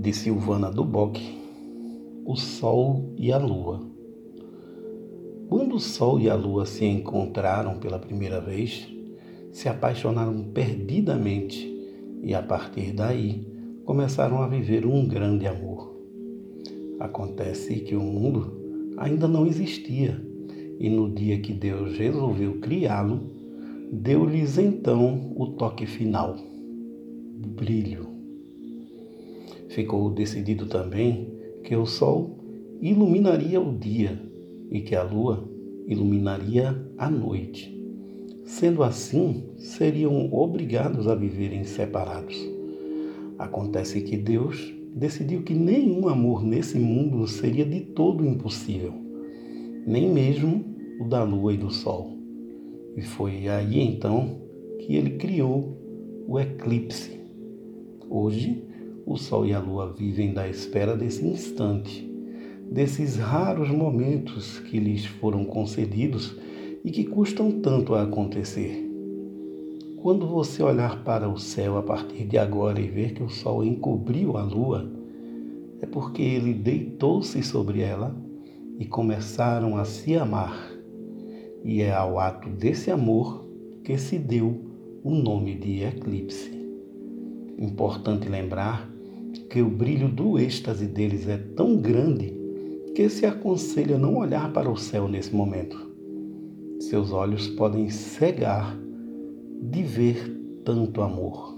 de Silvana Duboc, O Sol e a Lua. Quando o Sol e a Lua se encontraram pela primeira vez, se apaixonaram perdidamente e a partir daí começaram a viver um grande amor. Acontece que o mundo ainda não existia e no dia que Deus resolveu criá-lo, deu-lhes então o toque final: brilho ficou decidido também que o sol iluminaria o dia e que a lua iluminaria a noite. Sendo assim, seriam obrigados a viverem separados. Acontece que Deus decidiu que nenhum amor nesse mundo seria de todo impossível, nem mesmo o da lua e do sol. E foi aí então que ele criou o eclipse. Hoje, o Sol e a Lua vivem da espera desse instante, desses raros momentos que lhes foram concedidos e que custam tanto a acontecer. Quando você olhar para o céu a partir de agora e ver que o Sol encobriu a Lua, é porque ele deitou-se sobre ela e começaram a se amar. E é ao ato desse amor que se deu o nome de eclipse. Importante lembrar que o brilho do êxtase deles é tão grande que se aconselha não olhar para o céu nesse momento. Seus olhos podem cegar de ver tanto amor.